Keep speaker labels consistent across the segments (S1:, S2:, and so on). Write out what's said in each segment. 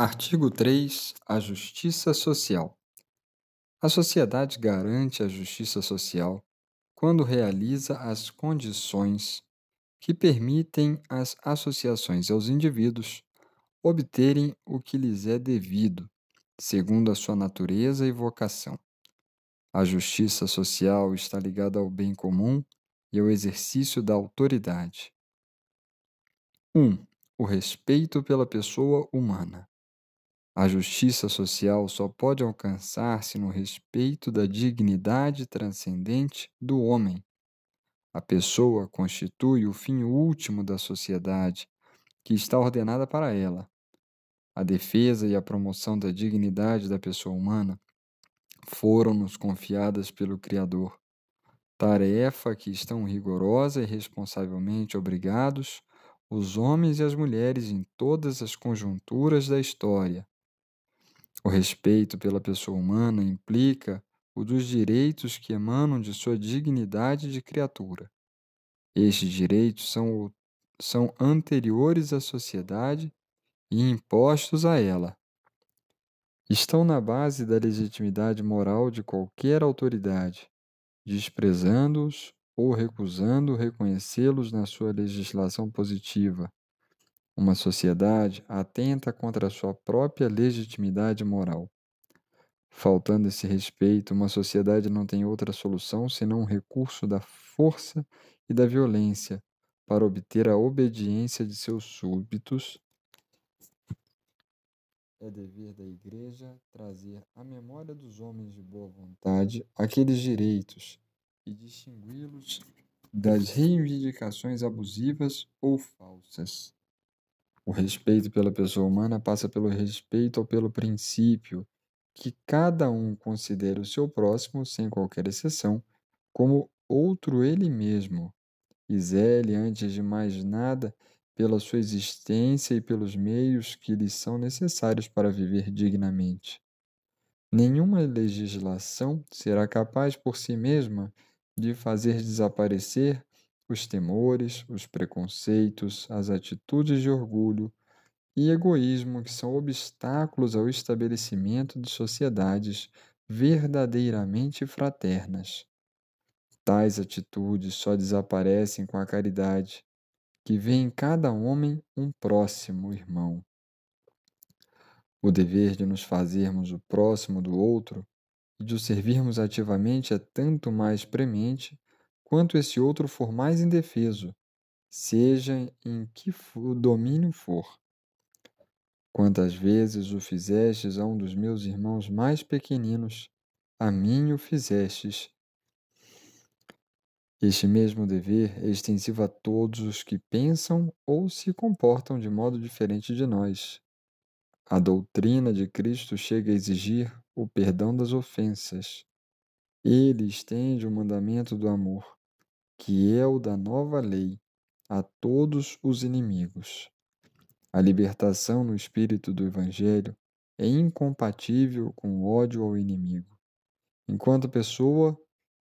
S1: Artigo 3. A justiça social. A sociedade garante a justiça social quando realiza as condições que permitem às associações e aos indivíduos obterem o que lhes é devido, segundo a sua natureza e vocação. A justiça social está ligada ao bem comum e ao exercício da autoridade. 1. Um, o respeito pela pessoa humana. A justiça social só pode alcançar-se no respeito da dignidade transcendente do homem. A pessoa constitui o fim último da sociedade, que está ordenada para ela. A defesa e a promoção da dignidade da pessoa humana foram-nos confiadas pelo Criador, tarefa que estão rigorosa e responsavelmente obrigados os homens e as mulheres em todas as conjunturas da história. O respeito pela pessoa humana implica o dos direitos que emanam de sua dignidade de criatura. Estes direitos são, são anteriores à sociedade e impostos a ela. Estão na base da legitimidade moral de qualquer autoridade, desprezando-os ou recusando reconhecê-los na sua legislação positiva. Uma sociedade atenta contra a sua própria legitimidade moral. Faltando esse respeito, uma sociedade não tem outra solução senão o recurso da força e da violência para obter a obediência de seus súbditos. É dever da Igreja trazer à memória dos homens de boa vontade aqueles direitos e distingui-los das reivindicações abusivas ou falsas. O respeito pela pessoa humana passa pelo respeito ou pelo princípio que cada um considere o seu próximo, sem qualquer exceção, como outro ele mesmo, e zele, antes de mais nada, pela sua existência e pelos meios que lhe são necessários para viver dignamente. Nenhuma legislação será capaz por si mesma de fazer desaparecer os temores, os preconceitos, as atitudes de orgulho e egoísmo que são obstáculos ao estabelecimento de sociedades verdadeiramente fraternas. Tais atitudes só desaparecem com a caridade, que vê em cada homem um próximo irmão. O dever de nos fazermos o próximo do outro e de o servirmos ativamente é tanto mais premente quanto esse outro for mais indefeso, seja em que domínio for. Quantas vezes o fizestes a um dos meus irmãos mais pequeninos, a mim o fizestes. Este mesmo dever é extensivo a todos os que pensam ou se comportam de modo diferente de nós. A doutrina de Cristo chega a exigir o perdão das ofensas. Ele estende o mandamento do amor que é o da nova lei, a todos os inimigos. A libertação no espírito do Evangelho é incompatível com o ódio ao inimigo. Enquanto pessoa,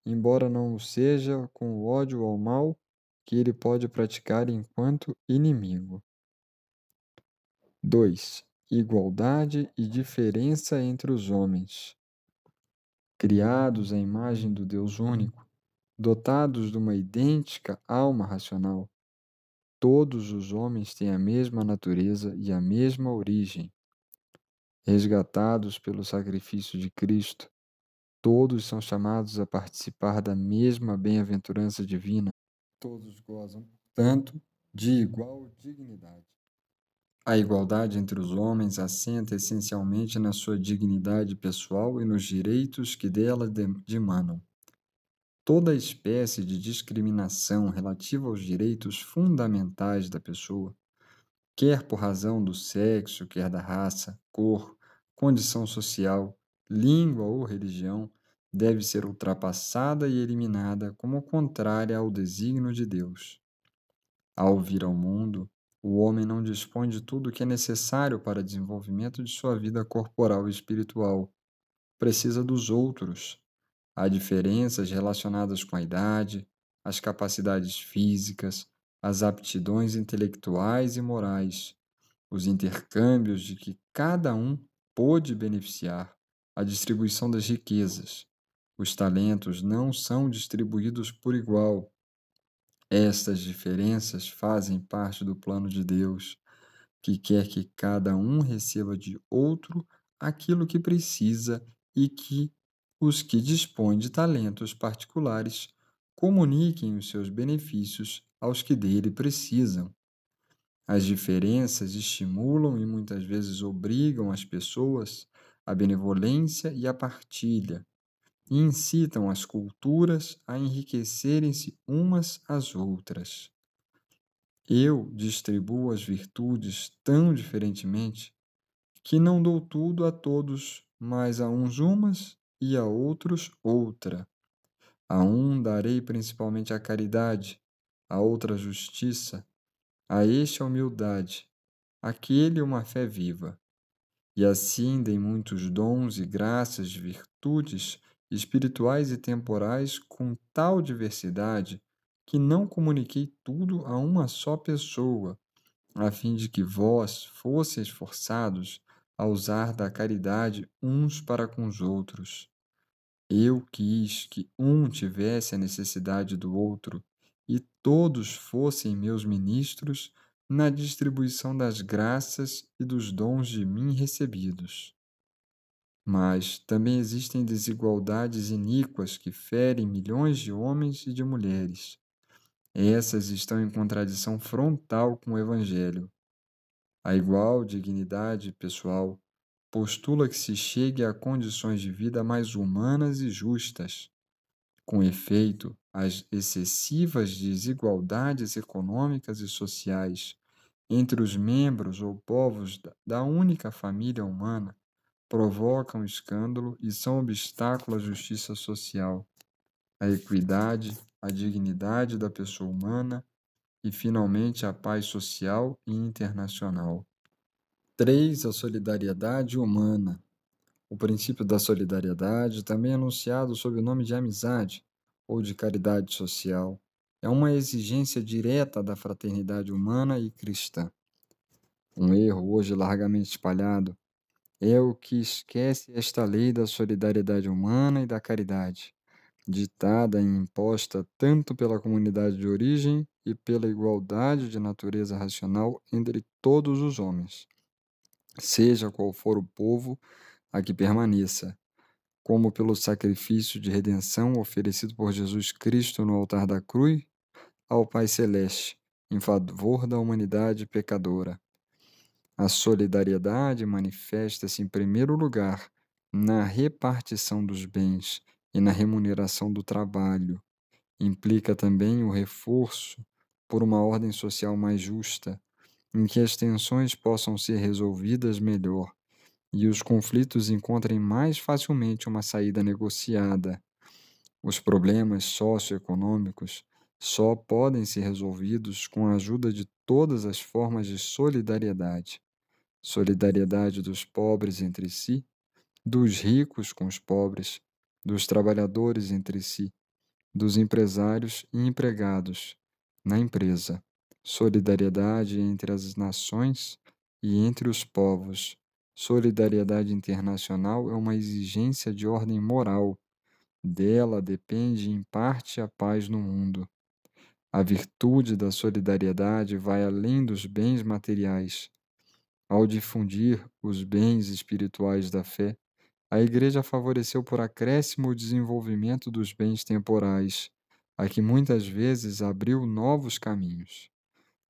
S1: embora não o seja com o ódio ao mal que ele pode praticar enquanto inimigo. 2. Igualdade e diferença entre os homens. Criados à imagem do Deus único, dotados de uma idêntica alma racional, todos os homens têm a mesma natureza e a mesma origem. Resgatados pelo sacrifício de Cristo, todos são chamados a participar da mesma bem-aventurança divina. Todos gozam, tanto, de igual dignidade. A igualdade entre os homens assenta essencialmente na sua dignidade pessoal e nos direitos que dela demanam. Toda espécie de discriminação relativa aos direitos fundamentais da pessoa, quer por razão do sexo, quer da raça, cor, condição social, língua ou religião, deve ser ultrapassada e eliminada como contrária ao desígnio de Deus. Ao vir ao mundo, o homem não dispõe de tudo o que é necessário para o desenvolvimento de sua vida corporal e espiritual. Precisa dos outros, Há diferenças relacionadas com a idade, as capacidades físicas, as aptidões intelectuais e morais, os intercâmbios de que cada um pôde beneficiar, a distribuição das riquezas. Os talentos não são distribuídos por igual. Estas diferenças fazem parte do plano de Deus, que quer que cada um receba de outro aquilo que precisa e que os que dispõem de talentos particulares comuniquem os seus benefícios aos que dele precisam. As diferenças estimulam e muitas vezes obrigam as pessoas à benevolência e à partilha, e incitam as culturas a enriquecerem-se umas às outras. Eu distribuo as virtudes tão diferentemente que não dou tudo a todos, mas a uns umas e a outros outra. A um darei principalmente a caridade, a outra a justiça, a este a humildade, aquele uma fé viva. E assim dei muitos dons e graças de virtudes espirituais e temporais com tal diversidade que não comuniquei tudo a uma só pessoa, a fim de que vós fosseis forçados a usar da caridade uns para com os outros. Eu quis que um tivesse a necessidade do outro e todos fossem meus ministros na distribuição das graças e dos dons de mim recebidos. Mas também existem desigualdades iníquas que ferem milhões de homens e de mulheres. Essas estão em contradição frontal com o Evangelho. A igual dignidade pessoal postula que se chegue a condições de vida mais humanas e justas. Com efeito, as excessivas desigualdades econômicas e sociais entre os membros ou povos da única família humana provocam escândalo e são obstáculo à justiça social, à equidade, à dignidade da pessoa humana e, finalmente, à paz social e internacional. 3. A solidariedade humana. O princípio da solidariedade, também anunciado sob o nome de amizade, ou de caridade social. É uma exigência direta da fraternidade humana e cristã. Um erro hoje largamente espalhado é o que esquece esta lei da solidariedade humana e da caridade, ditada e imposta tanto pela comunidade de origem e pela igualdade de natureza racional entre todos os homens, seja qual for o povo a que permaneça, como pelo sacrifício de redenção oferecido por Jesus Cristo no altar da cruz ao Pai Celeste, em favor da humanidade pecadora. A solidariedade manifesta-se, em primeiro lugar, na repartição dos bens e na remuneração do trabalho. Implica também o reforço por uma ordem social mais justa, em que as tensões possam ser resolvidas melhor e os conflitos encontrem mais facilmente uma saída negociada. Os problemas socioeconômicos só podem ser resolvidos com a ajuda de todas as formas de solidariedade. Solidariedade dos pobres entre si, dos ricos com os pobres, dos trabalhadores entre si, dos empresários e empregados na empresa. Solidariedade entre as nações e entre os povos Solidariedade internacional é uma exigência de ordem moral. Dela depende, em parte, a paz no mundo. A virtude da solidariedade vai além dos bens materiais. Ao difundir os bens espirituais da fé, a Igreja favoreceu por acréscimo o desenvolvimento dos bens temporais, a que muitas vezes abriu novos caminhos.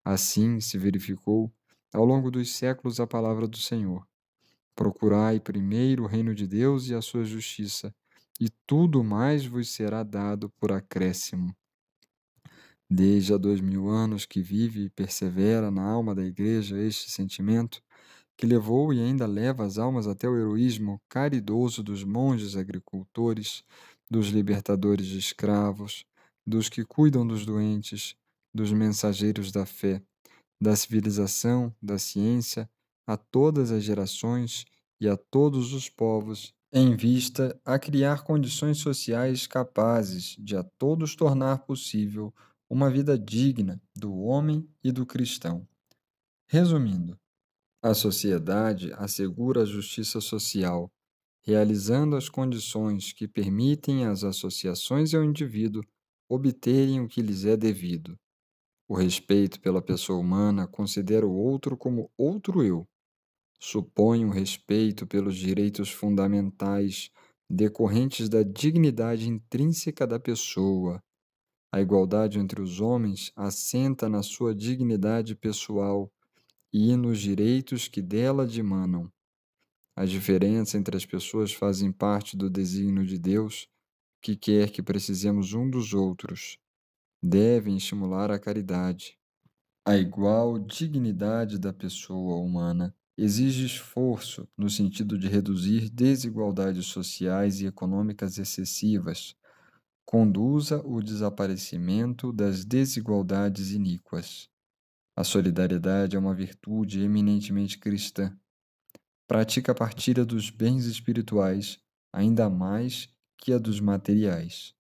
S1: Assim se verificou, ao longo dos séculos, a palavra do Senhor. Procurai primeiro o reino de Deus e a sua justiça, e tudo mais vos será dado por acréscimo. Desde há dois mil anos que vive e persevera na alma da Igreja este sentimento, que levou e ainda leva as almas até o heroísmo caridoso dos monges agricultores, dos libertadores de escravos, dos que cuidam dos doentes, dos mensageiros da fé, da civilização, da ciência a todas as gerações e a todos os povos, em vista a criar condições sociais capazes de a todos tornar possível uma vida digna do homem e do cristão. Resumindo, A sociedade assegura a justiça social, realizando as condições que permitem às associações e ao indivíduo obterem o que lhes é devido. O respeito pela pessoa humana considera o outro como outro eu. Supõe o respeito pelos direitos fundamentais decorrentes da dignidade intrínseca da pessoa. A igualdade entre os homens assenta na sua dignidade pessoal e nos direitos que dela dimanam. A diferença entre as pessoas fazem parte do desígnio de Deus, que quer que precisemos um dos outros. Devem estimular a caridade. A igual dignidade da pessoa humana exige esforço no sentido de reduzir desigualdades sociais e econômicas excessivas, conduza o desaparecimento das desigualdades iníquas. A solidariedade é uma virtude eminentemente cristã. Pratica a partilha dos bens espirituais, ainda mais que a dos materiais.